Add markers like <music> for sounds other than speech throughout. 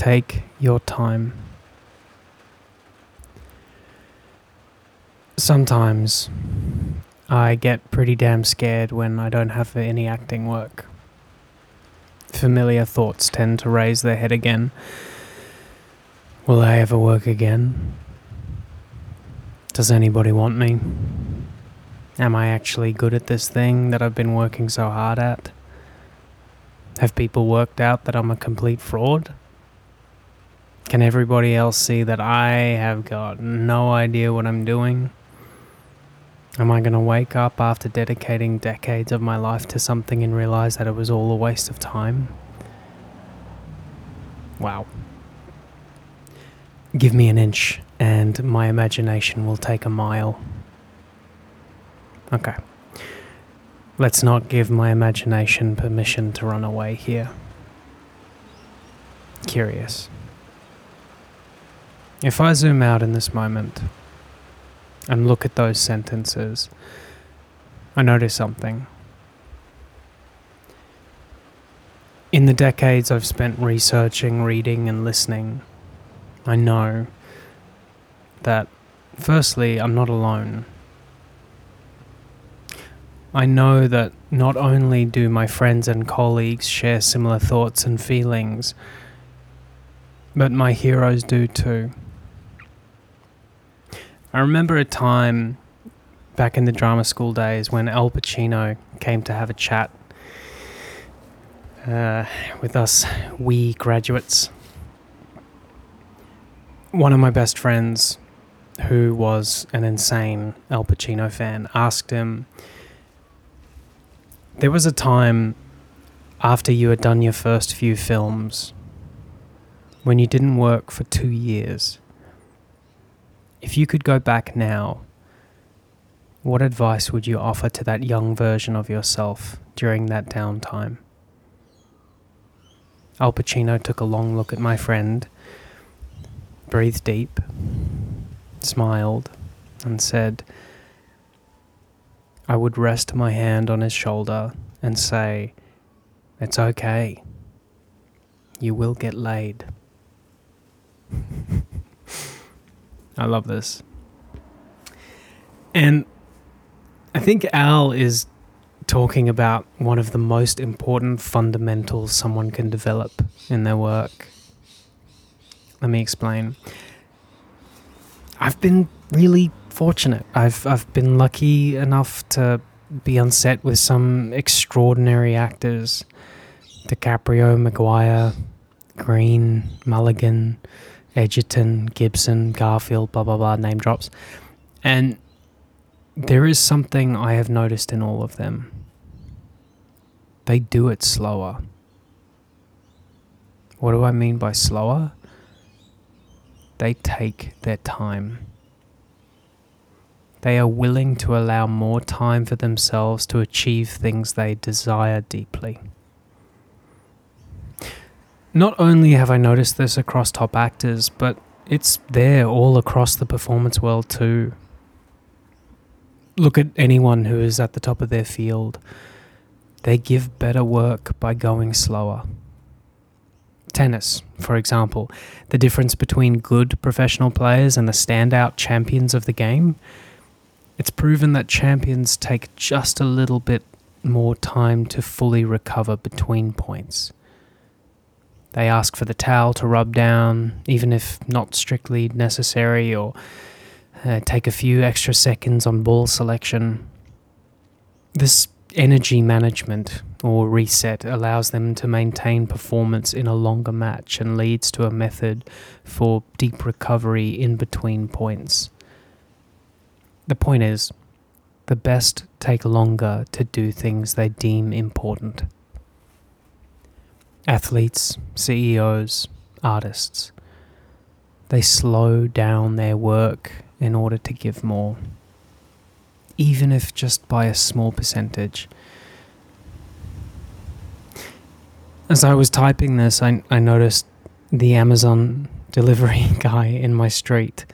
Take your time. Sometimes I get pretty damn scared when I don't have any acting work. Familiar thoughts tend to raise their head again. Will I ever work again? Does anybody want me? Am I actually good at this thing that I've been working so hard at? Have people worked out that I'm a complete fraud? Can everybody else see that I have got no idea what I'm doing? Am I going to wake up after dedicating decades of my life to something and realize that it was all a waste of time? Wow. Give me an inch, and my imagination will take a mile. Okay. Let's not give my imagination permission to run away here. Curious. If I zoom out in this moment, and look at those sentences, I notice something. In the decades I've spent researching, reading, and listening, I know that, firstly, I'm not alone. I know that not only do my friends and colleagues share similar thoughts and feelings, but my heroes do too. I remember a time back in the drama school days when Al Pacino came to have a chat uh, with us, we graduates. One of my best friends, who was an insane Al Pacino fan, asked him There was a time after you had done your first few films when you didn't work for two years if you could go back now, what advice would you offer to that young version of yourself during that downtime? Al Pacino took a long look at my friend, breathed deep, smiled, and said, I would rest my hand on his shoulder and say, It's okay. You will get laid. <laughs> I love this. And I think Al is talking about one of the most important fundamentals someone can develop in their work. Let me explain. I've been really fortunate. I've I've been lucky enough to be on set with some extraordinary actors. DiCaprio, Maguire, Green, Mulligan, Edgerton, Gibson, Garfield, blah, blah, blah, name drops. And there is something I have noticed in all of them. They do it slower. What do I mean by slower? They take their time. They are willing to allow more time for themselves to achieve things they desire deeply. Not only have I noticed this across top actors, but it's there all across the performance world too. Look at anyone who is at the top of their field. They give better work by going slower. Tennis, for example, the difference between good professional players and the standout champions of the game. It's proven that champions take just a little bit more time to fully recover between points. They ask for the towel to rub down, even if not strictly necessary, or uh, take a few extra seconds on ball selection. This energy management or reset allows them to maintain performance in a longer match and leads to a method for deep recovery in between points. The point is, the best take longer to do things they deem important athletes, CEOs, artists. They slow down their work in order to give more, even if just by a small percentage. As I was typing this, I, I noticed the Amazon <laughs> delivery <laughs> guy in my street.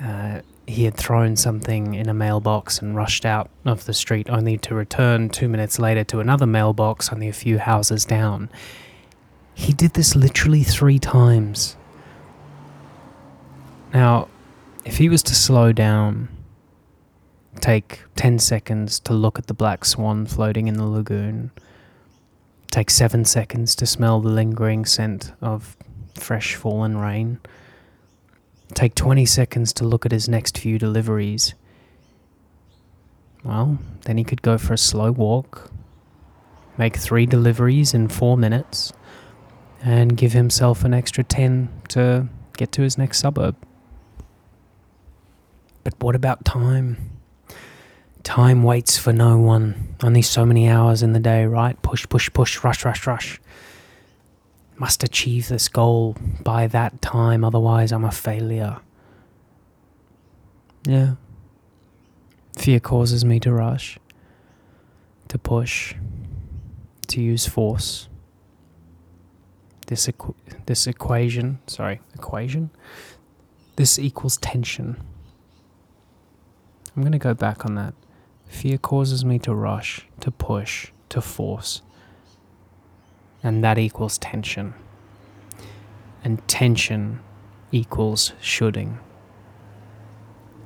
Uh, he had thrown something in a mailbox and rushed out of the street, only to return two minutes later to another mailbox only a few houses down. He did this literally three times. Now, if he was to slow down, take 10 seconds to look at the black swan floating in the lagoon, take 7 seconds to smell the lingering scent of fresh fallen rain, take 20 seconds to look at his next few deliveries, well, then he could go for a slow walk, make three deliveries in four minutes, and give himself an extra 10 to get to his next suburb. But what about time? Time waits for no one. Only so many hours in the day, right? Push, push, push, rush, rush, rush. Must achieve this goal by that time, otherwise, I'm a failure. Yeah. Fear causes me to rush, to push, to use force. This, equ- this equation, sorry, equation, this equals tension. I'm going to go back on that. Fear causes me to rush, to push, to force. And that equals tension. And tension equals shoulding.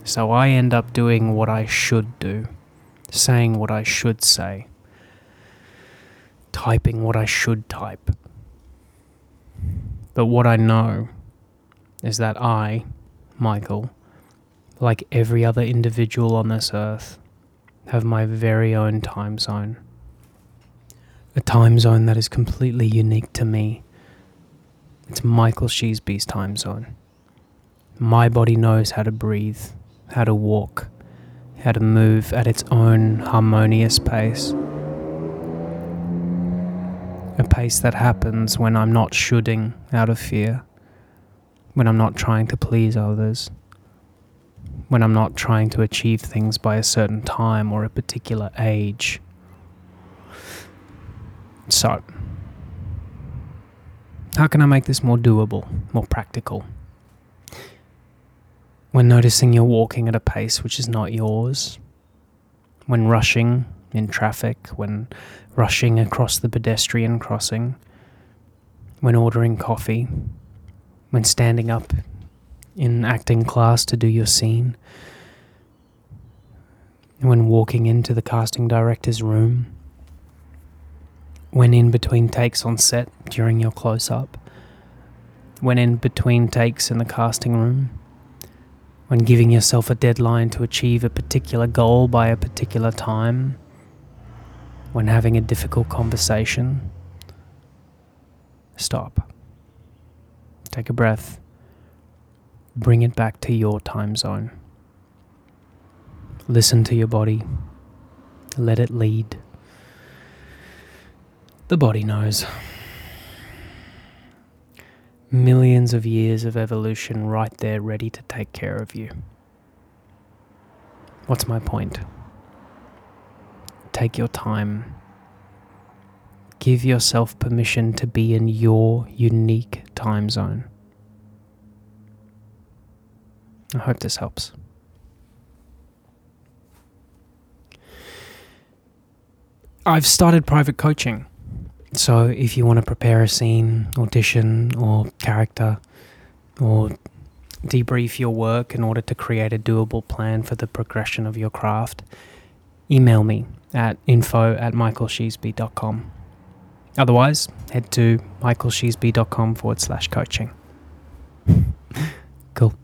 So I end up doing what I should do, saying what I should say, typing what I should type. But what I know is that I, Michael, like every other individual on this earth, have my very own time zone. A time zone that is completely unique to me. It's Michael Sheasby's time zone. My body knows how to breathe, how to walk, how to move at its own harmonious pace. A pace that happens when I'm not shooting out of fear, when I'm not trying to please others when I'm not trying to achieve things by a certain time or a particular age. So, how can I make this more doable, more practical? When noticing you're walking at a pace which is not yours, when rushing in traffic, when rushing across the pedestrian crossing, when ordering coffee, when standing up in acting class to do your scene. When walking into the casting director's room. When in between takes on set during your close up. When in between takes in the casting room. When giving yourself a deadline to achieve a particular goal by a particular time. When having a difficult conversation. Stop. Take a breath bring it back to your time zone. Listen to your body, let it lead. The body knows. Millions of years of evolution right there ready to take care of you. What's my point? Take your time. Give yourself permission to be in your unique time zone. I hope this helps. I've started private coaching. So if you want to prepare a scene, audition, or character, or debrief your work in order to create a doable plan for the progression of your craft, email me at info at michaelsheasby.com. Otherwise, head to michaelsheasby.com forward slash coaching. <laughs> cool.